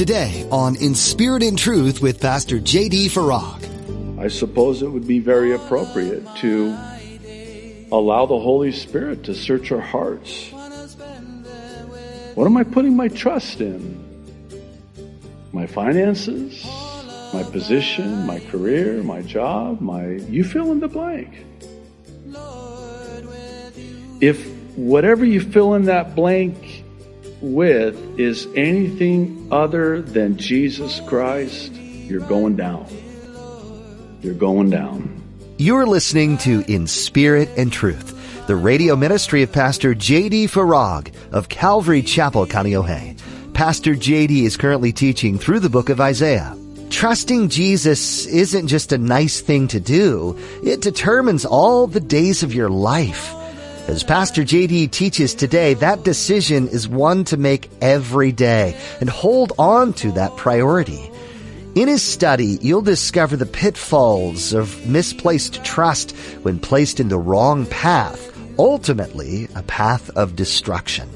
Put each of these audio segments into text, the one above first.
Today on In Spirit and Truth with Pastor J.D. Farag. I suppose it would be very appropriate to allow the Holy Spirit to search our hearts. What am I putting my trust in? My finances? My position? My career? My job? My, you fill in the blank. If whatever you fill in that blank with is anything other than Jesus Christ, you're going down. You're going down. You're listening to In Spirit and Truth, the radio ministry of Pastor J.D. Farag of Calvary Chapel, Kaneohe. Pastor J.D. is currently teaching through the book of Isaiah. Trusting Jesus isn't just a nice thing to do, it determines all the days of your life. As Pastor JD teaches today, that decision is one to make every day and hold on to that priority. In his study, you'll discover the pitfalls of misplaced trust when placed in the wrong path, ultimately a path of destruction.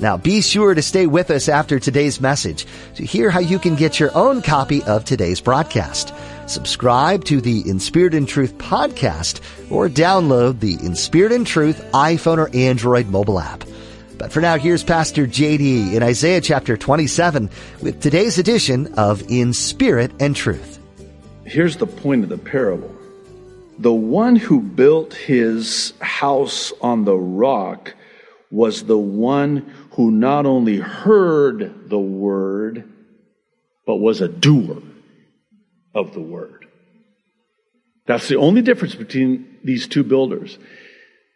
Now be sure to stay with us after today's message to hear how you can get your own copy of today's broadcast. Subscribe to the In Spirit and Truth podcast or download the In Spirit and Truth iPhone or Android mobile app. But for now, here's Pastor JD in Isaiah chapter 27 with today's edition of In Spirit and Truth. Here's the point of the parable. The one who built his house on the rock was the one who not only heard the word, but was a doer of the word. That's the only difference between these two builders.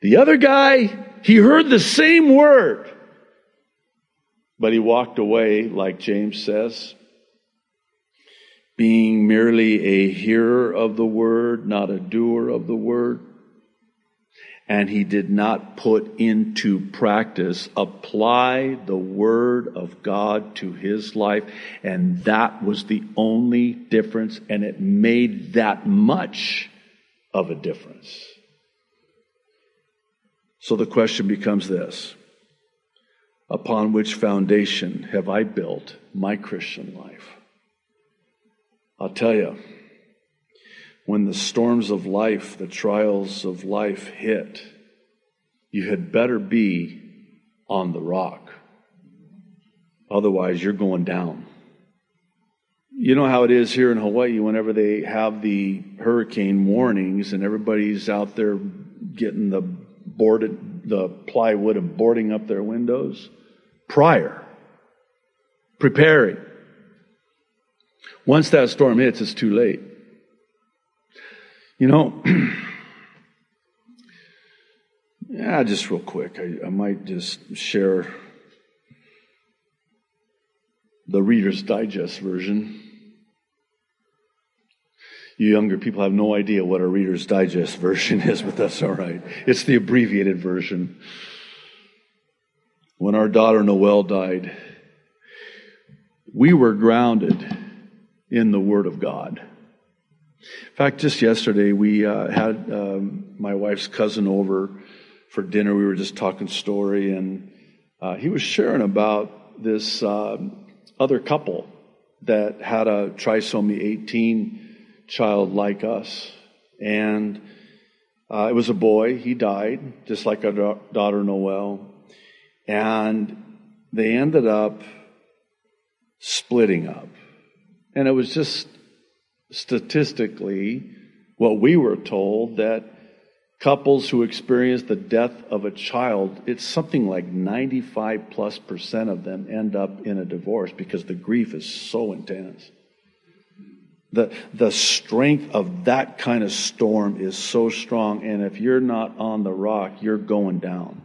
The other guy, he heard the same word, but he walked away, like James says, being merely a hearer of the word, not a doer of the word and he did not put into practice, apply the word of God to his life. And that was the only difference, and it made that much of a difference. So the question becomes this Upon which foundation have I built my Christian life? I'll tell you when the storms of life, the trials of life hit, you had better be on the rock. Otherwise, you're going down. You know how it is here in Hawaii whenever they have the hurricane warnings and everybody's out there getting the boarded, the plywood and boarding up their windows? Prior. Preparing. Once that storm hits, it's too late. You know, yeah, just real quick, I, I might just share the Reader's Digest version. You younger people have no idea what a Reader's Digest version is, but that's all right. It's the abbreviated version. When our daughter Noelle died, we were grounded in the Word of God. In fact, just yesterday we uh, had um, my wife's cousin over for dinner. We were just talking story, and uh, he was sharing about this uh, other couple that had a trisomy 18 child like us, and uh, it was a boy. He died, just like our daughter Noelle, and they ended up splitting up, and it was just statistically what we were told that couples who experience the death of a child, it's something like 95 plus percent of them end up in a divorce because the grief is so intense. The, the strength of that kind of storm is so strong, and if you're not on the rock, you're going down.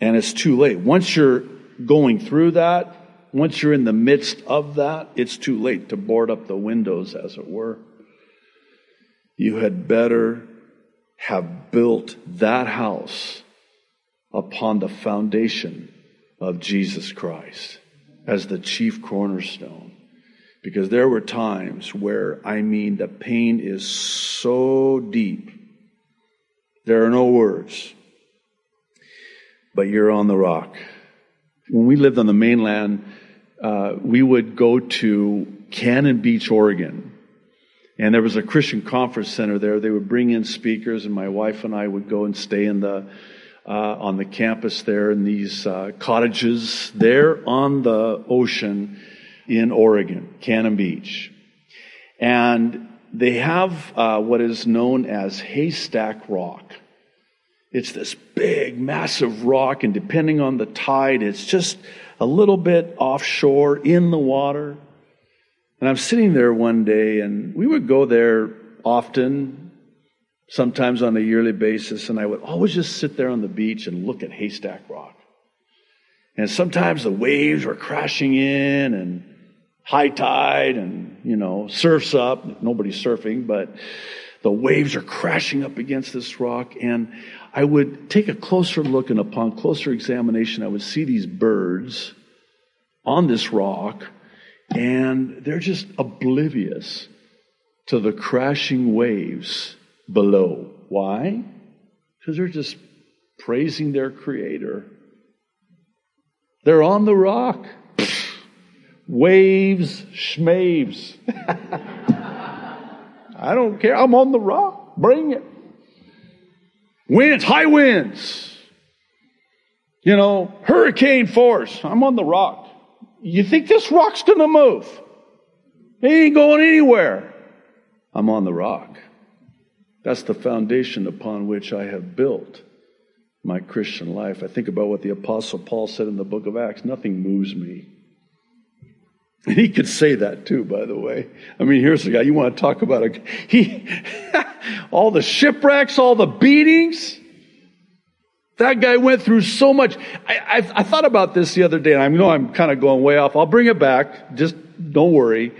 And it's too late. Once you're going through that, once you're in the midst of that, it's too late to board up the windows, as it were. You had better have built that house upon the foundation of Jesus Christ as the chief cornerstone. Because there were times where, I mean, the pain is so deep, there are no words, but you're on the rock. When we lived on the mainland, uh, we would go to Cannon Beach, Oregon. And there was a Christian conference center there. They would bring in speakers, and my wife and I would go and stay in the uh, on the campus there in these uh, cottages there on the ocean in Oregon, Cannon Beach. And they have uh, what is known as haystack rock. It's this big, massive rock, and depending on the tide, it's just a little bit offshore in the water. And I'm sitting there one day, and we would go there often, sometimes on a yearly basis, and I would always just sit there on the beach and look at Haystack Rock. And sometimes the waves were crashing in, and high tide, and, you know, surf's up. Nobody's surfing, but the waves are crashing up against this rock. And I would take a closer look, and upon closer examination, I would see these birds on this rock and they're just oblivious to the crashing waves below. Why? Because they're just praising their Creator. They're on the rock. Waves, schmaves. I don't care. I'm on the rock. Bring it. Winds, high winds. You know, hurricane force. I'm on the rock. You think this rock's going to move? It ain't going anywhere. I'm on the rock. That's the foundation upon which I have built my Christian life. I think about what the Apostle Paul said in the book of Acts nothing moves me. And he could say that too, by the way. I mean, here's the guy you want to talk about. A, he, all the shipwrecks, all the beatings. That guy went through so much. I, I, I thought about this the other day, and I know I'm kind of going way off. I'll bring it back. Just don't worry.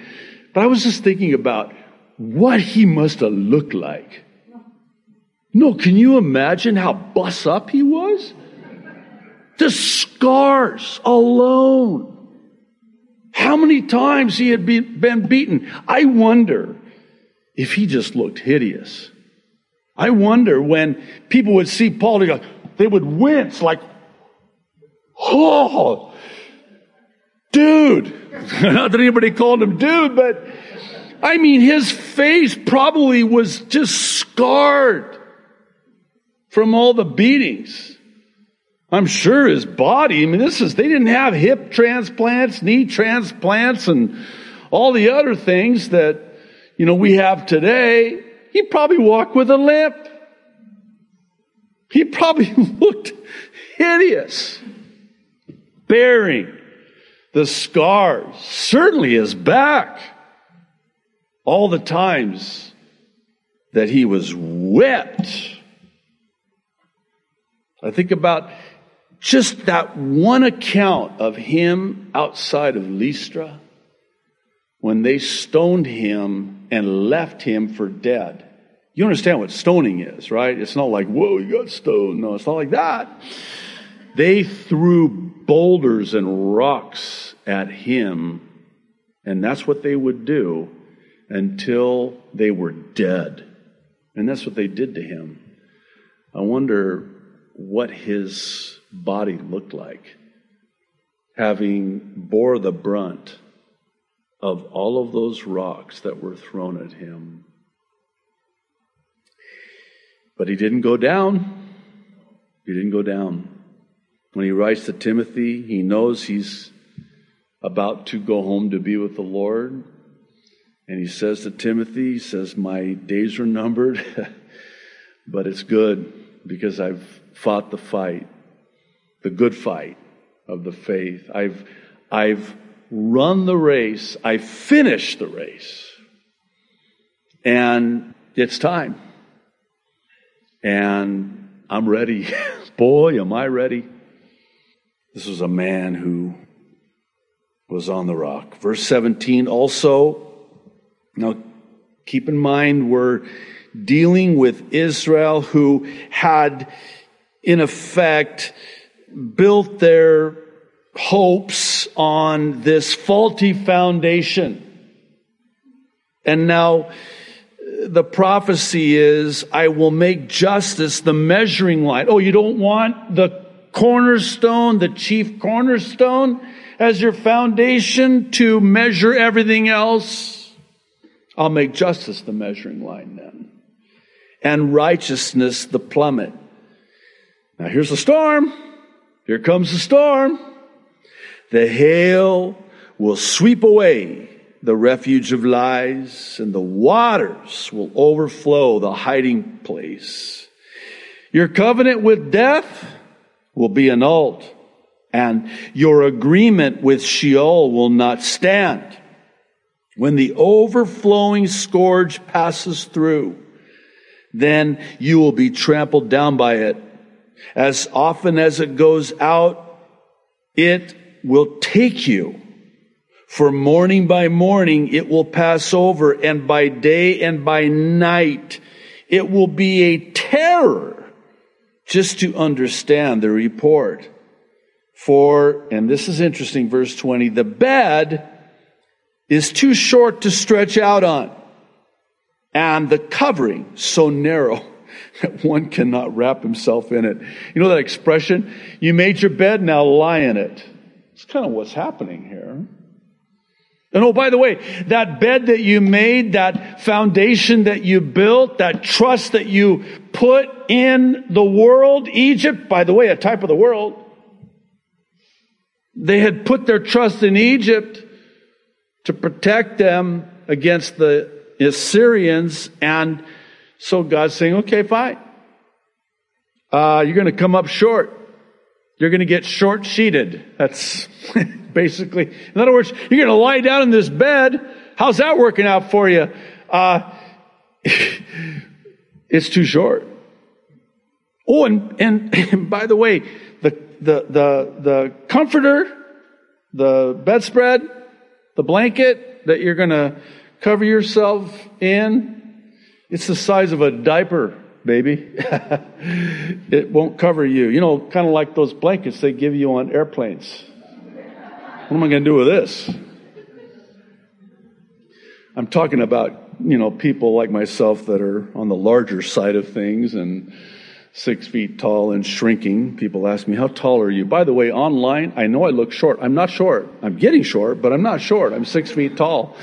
But I was just thinking about what he must have looked like. No, can you imagine how bust up he was? The scars alone. How many times he had been beaten. I wonder if he just looked hideous. I wonder when people would see Paul, they would wince like, oh, dude. Not that anybody called him dude, but I mean, his face probably was just scarred from all the beatings. I'm sure his body, I mean, this is, they didn't have hip transplants, knee transplants, and all the other things that, you know, we have today. He probably walked with a limp. He probably looked hideous, bearing the scars, certainly his back, all the times that he was whipped. I think about just that one account of him outside of Lystra when they stoned him and left him for dead. You understand what stoning is, right? It's not like, whoa, you got stoned. No, it's not like that. They threw boulders and rocks at him, and that's what they would do until they were dead. And that's what they did to him. I wonder what his body looked like, having bore the brunt of all of those rocks that were thrown at him. But he didn't go down. He didn't go down. When he writes to Timothy, he knows he's about to go home to be with the Lord. And he says to Timothy, he says, My days are numbered, but it's good because I've fought the fight, the good fight of the faith. I've, I've run the race. I've finished the race. And it's time. And I'm ready. Boy, am I ready. This was a man who was on the rock. Verse 17 also, now keep in mind we're dealing with Israel who had, in effect, built their hopes on this faulty foundation. And now the prophecy is, I will make justice the measuring line. Oh, you don't want the cornerstone, the chief cornerstone? as your foundation to measure everything else, I'll make justice the measuring line then, and righteousness the plummet. Now here's the storm. Here comes the storm. The hail will sweep away the refuge of lies, and the waters will overflow the hiding place. Your covenant with death will be annulled, and your agreement with Sheol will not stand. When the overflowing scourge passes through, then you will be trampled down by it. As often as it goes out, it will take you. For morning by morning it will pass over, and by day and by night it will be a terror just to understand the report. For, and this is interesting, verse 20, the bed is too short to stretch out on, and the covering so narrow that one cannot wrap himself in it. You know that expression? You made your bed, now lie in it. It's kind of what's happening here. And oh, by the way, that bed that you made, that foundation that you built, that trust that you put in the world, Egypt, by the way, a type of the world, they had put their trust in Egypt to protect them against the Assyrians. And so God's saying, okay, fine. Uh, you're going to come up short. You're going to get short sheeted. That's basically, in other words, you're going to lie down in this bed. How's that working out for you? Uh, it's too short. Oh, and, and, and by the way, the, the, the, the comforter, the bedspread, the blanket that you're going to cover yourself in, it's the size of a diaper baby. it won't cover you. You know, kind of like those blankets they give you on airplanes. What am I going to do with this? I'm talking about, you know, people like myself that are on the larger side of things and six feet tall and shrinking. People ask me, How tall are you? By the way, online, I know I look short. I'm not short. I'm getting short, but I'm not short. I'm six feet tall.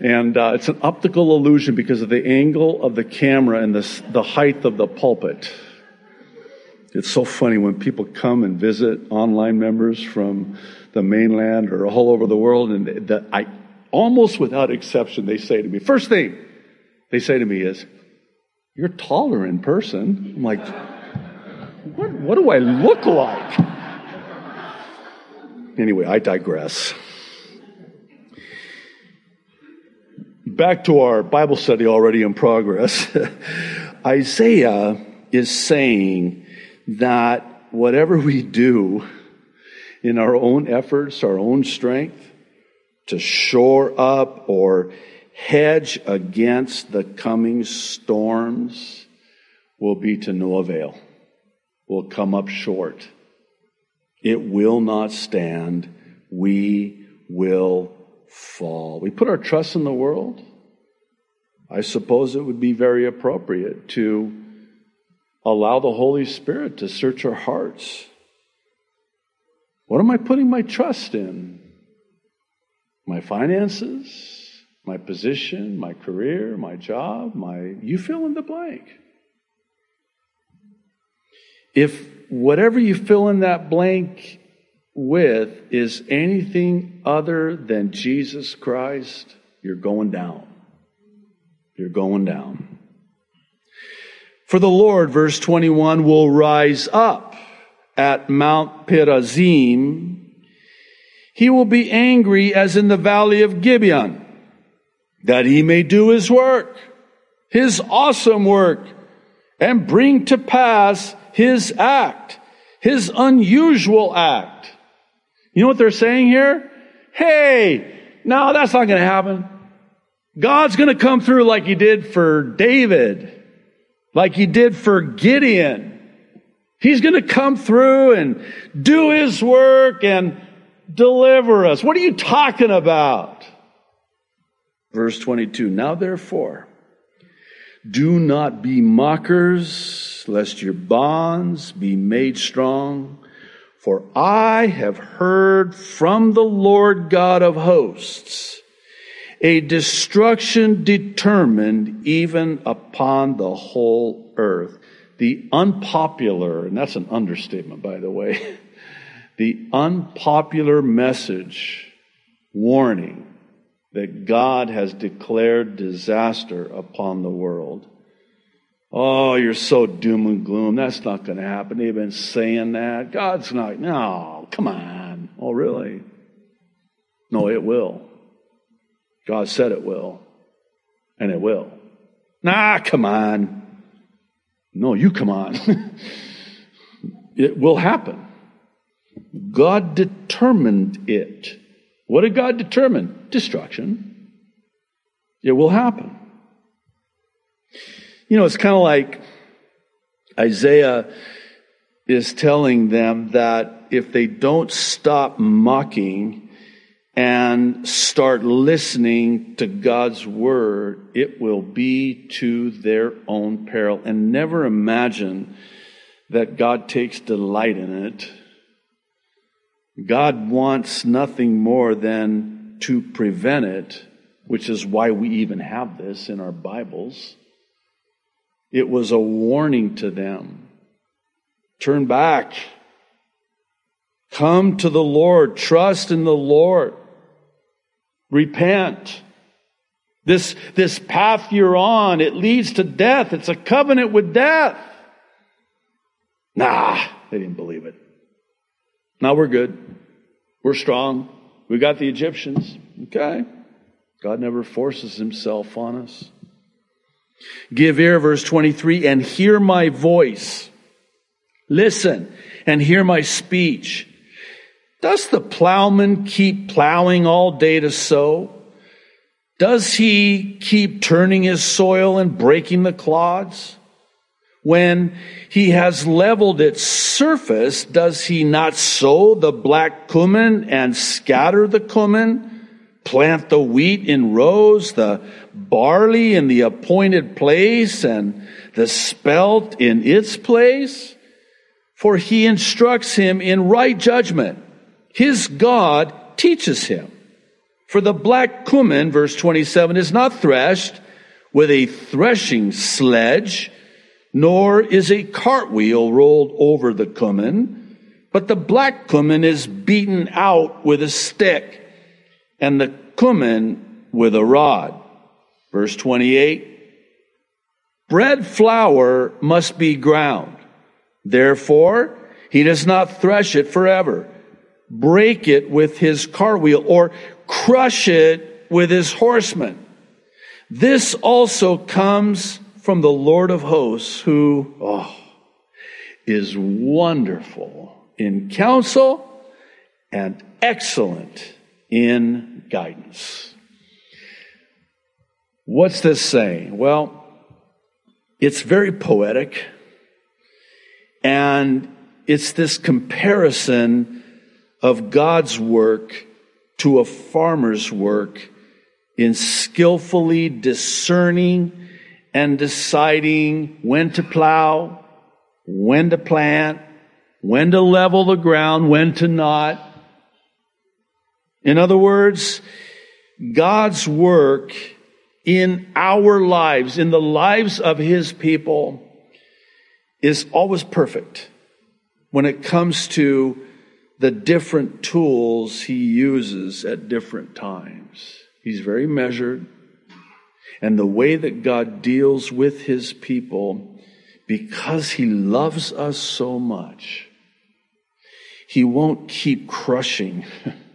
And uh, it's an optical illusion because of the angle of the camera and the, the height of the pulpit. It's so funny when people come and visit online members from the mainland or all over the world, and that I almost without exception they say to me, first thing they say to me is, "You're taller in person." I'm like, "What? What do I look like?" Anyway, I digress. Back to our Bible study already in progress. Isaiah is saying that whatever we do in our own efforts, our own strength, to shore up or hedge against the coming storms will be to no avail, will come up short. It will not stand. We will fall. We put our trust in the world. I suppose it would be very appropriate to allow the Holy Spirit to search our hearts. What am I putting my trust in? My finances, my position, my career, my job, my. You fill in the blank. If whatever you fill in that blank with is anything other than Jesus Christ, you're going down. You're going down. For the Lord, verse 21, will rise up at Mount Perazim. He will be angry as in the valley of Gibeon, that he may do his work, his awesome work, and bring to pass his act, his unusual act. You know what they're saying here? Hey, no, that's not going to happen. God's going to come through like he did for David, like he did for Gideon. He's going to come through and do his work and deliver us. What are you talking about? Verse 22 Now therefore, do not be mockers, lest your bonds be made strong. For I have heard from the Lord God of hosts a destruction determined even upon the whole earth. The unpopular, and that's an understatement, by the way, the unpopular message warning that God has declared disaster upon the world. Oh, you're so doom and gloom. That's not going to happen. They've been saying that. God's not. No, come on. Oh, really? No, it will. God said it will. And it will. Nah, come on. No, you come on. it will happen. God determined it. What did God determine? Destruction. It will happen. You know, it's kind of like Isaiah is telling them that if they don't stop mocking and start listening to God's word, it will be to their own peril. And never imagine that God takes delight in it God wants nothing more than to prevent it, which is why we even have this in our Bibles. It was a warning to them. Turn back. Come to the Lord. Trust in the Lord. Repent. This, this path you're on, it leads to death. It's a covenant with death. Nah, they didn't believe it. Now we're good. We're strong. We got the Egyptians. Okay. God never forces himself on us. Give ear, verse 23, and hear my voice. Listen and hear my speech. Does the plowman keep plowing all day to sow? Does he keep turning his soil and breaking the clods? When he has leveled its surface, does he not sow the black cumin and scatter the cumin? Plant the wheat in rows, the barley in the appointed place, and the spelt in its place? For he instructs him in right judgment. His God teaches him. For the black cumin, verse 27, is not threshed with a threshing sledge, nor is a cartwheel rolled over the cumin, but the black cumin is beaten out with a stick, and the cumin with a rod. Verse 28 Bread flour must be ground. Therefore, he does not thresh it forever. Break it with his cartwheel or crush it with his horsemen. This also comes from the Lord of hosts, who oh, is wonderful in counsel and excellent in guidance. What's this saying? Well, it's very poetic, and it's this comparison of God's work to a farmer's work in skillfully discerning and deciding when to plow, when to plant, when to level the ground, when to not. In other words, God's work in our lives, in the lives of His people, is always perfect when it comes to the different tools He uses at different times. He's very measured and the way that God deals with his people because he loves us so much. He won't keep crushing.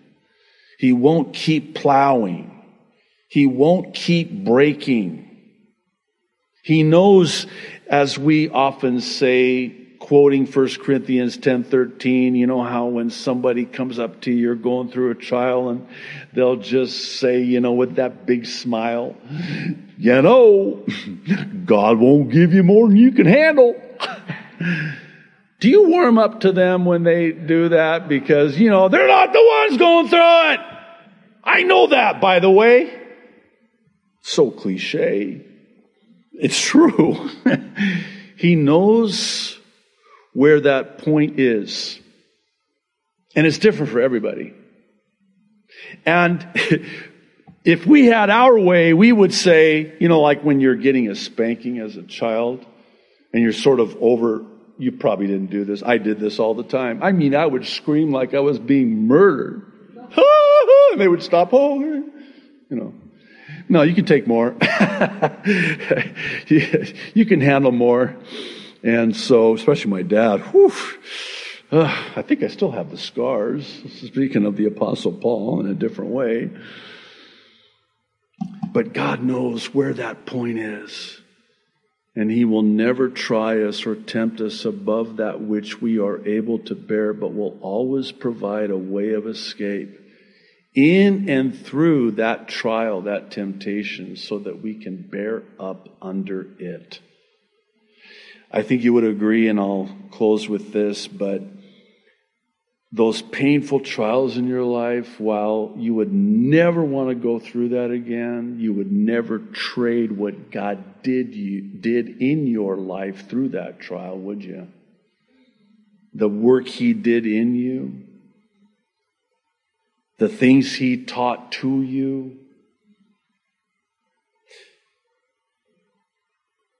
he won't keep plowing. He won't keep breaking. He knows, as we often say, quoting 1 Corinthians 10:13, you know how when somebody comes up to you you're going through a trial and they'll just say, you know, with that big smile, you know, God won't give you more than you can handle. do you warm up to them when they do that because, you know, they're not the ones going through it. I know that, by the way. So cliche. It's true. he knows where that point is. And it's different for everybody. And if we had our way, we would say, you know, like when you're getting a spanking as a child and you're sort of over, you probably didn't do this. I did this all the time. I mean, I would scream like I was being murdered. And they would stop. Oh, you know. No, you can take more. you can handle more. And so, especially my dad, whew, uh, I think I still have the scars. Speaking of the Apostle Paul in a different way. But God knows where that point is. And He will never try us or tempt us above that which we are able to bear, but will always provide a way of escape in and through that trial, that temptation, so that we can bear up under it. I think you would agree, and I'll close with this, but those painful trials in your life, while you would never want to go through that again, you would never trade what God did you did in your life through that trial, would you? The work he did in you, the things he taught to you.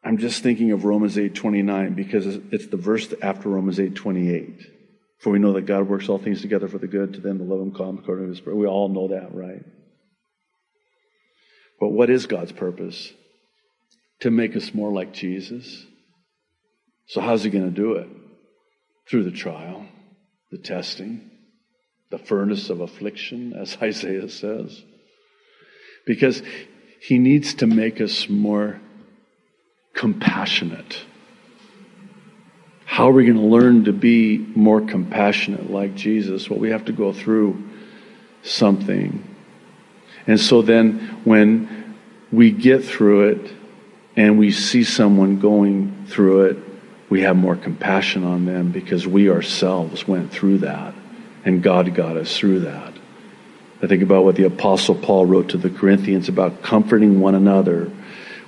I'm just thinking of Romans 8:29 because it's the verse after Romans 8:28. For we know that God works all things together for the good to them that love him called according to his spirit. We all know that, right? But what is God's purpose? To make us more like Jesus. So how's he going to do it? Through the trial, the testing, the furnace of affliction, as Isaiah says. Because he needs to make us more compassionate. How are we going to learn to be more compassionate like Jesus? Well, we have to go through something. And so then when we get through it and we see someone going through it, we have more compassion on them because we ourselves went through that and God got us through that. I think about what the Apostle Paul wrote to the Corinthians about comforting one another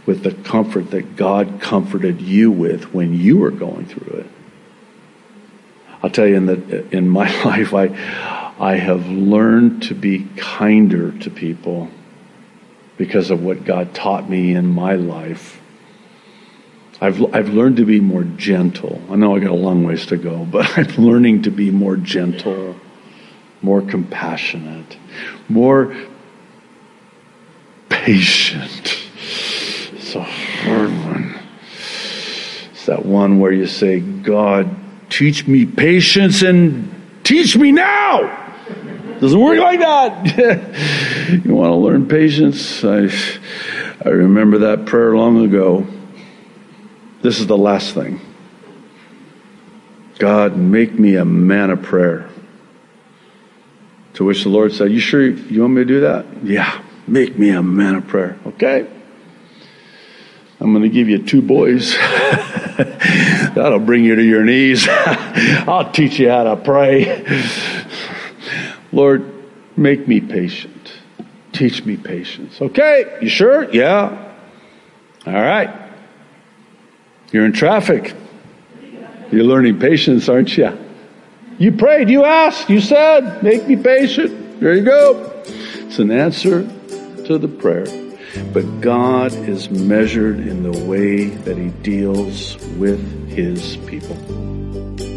with the comfort that God comforted you with when you were going through it. I'll tell you in the in my life I I have learned to be kinder to people because of what God taught me in my life. I've I've learned to be more gentle. I know I got a long ways to go, but I'm learning to be more gentle, more compassionate, more patient It's a hard one. It's that one where you say, God, teach me patience and teach me now. Doesn't work like that. you want to learn patience? I, I remember that prayer long ago. This is the last thing. God, make me a man of prayer. To which the Lord said, You sure you want me to do that? Yeah, make me a man of prayer. Okay. I'm going to give you two boys. That'll bring you to your knees. I'll teach you how to pray. Lord, make me patient. Teach me patience. Okay, you sure? Yeah. All right. You're in traffic. You're learning patience, aren't you? You prayed, you asked, you said, make me patient. There you go. It's an answer to the prayer. But God is measured in the way that He deals with His people.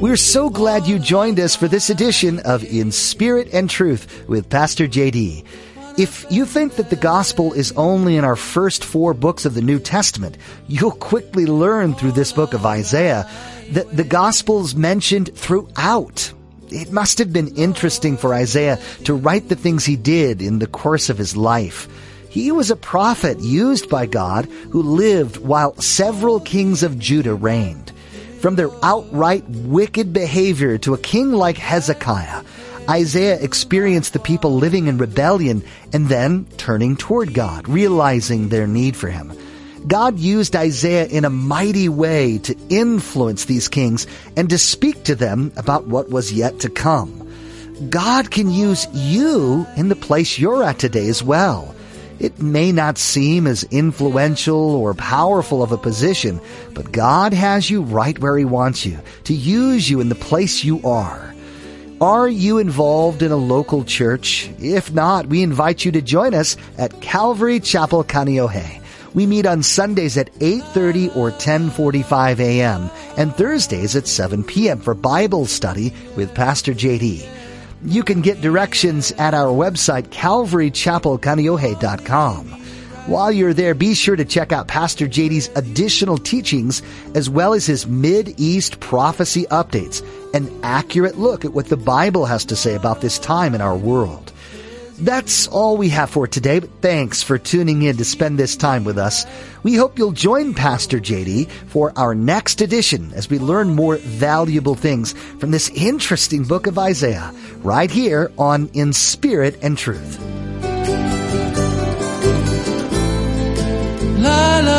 We're so glad you joined us for this edition of In Spirit and Truth with Pastor JD. If you think that the gospel is only in our first four books of the New Testament, you'll quickly learn through this book of Isaiah that the gospel's mentioned throughout. It must have been interesting for Isaiah to write the things he did in the course of his life. He was a prophet used by God who lived while several kings of Judah reigned. From their outright wicked behavior to a king like Hezekiah, Isaiah experienced the people living in rebellion and then turning toward God, realizing their need for him. God used Isaiah in a mighty way to influence these kings and to speak to them about what was yet to come. God can use you in the place you're at today as well. It may not seem as influential or powerful of a position, but God has you right where He wants you to use you in the place you are. Are you involved in a local church? If not, we invite you to join us at Calvary Chapel Kaneohe. We meet on Sundays at 8:30 or 10:45 a.m. and Thursdays at 7 p.m. for Bible study with Pastor JD. You can get directions at our website calvarychapelkaneohe.com. While you're there, be sure to check out Pastor JD's additional teachings as well as his Mid-East prophecy updates, an accurate look at what the Bible has to say about this time in our world. That's all we have for today, but thanks for tuning in to spend this time with us. We hope you'll join Pastor JD for our next edition as we learn more valuable things from this interesting book of Isaiah right here on In Spirit and Truth. La, la.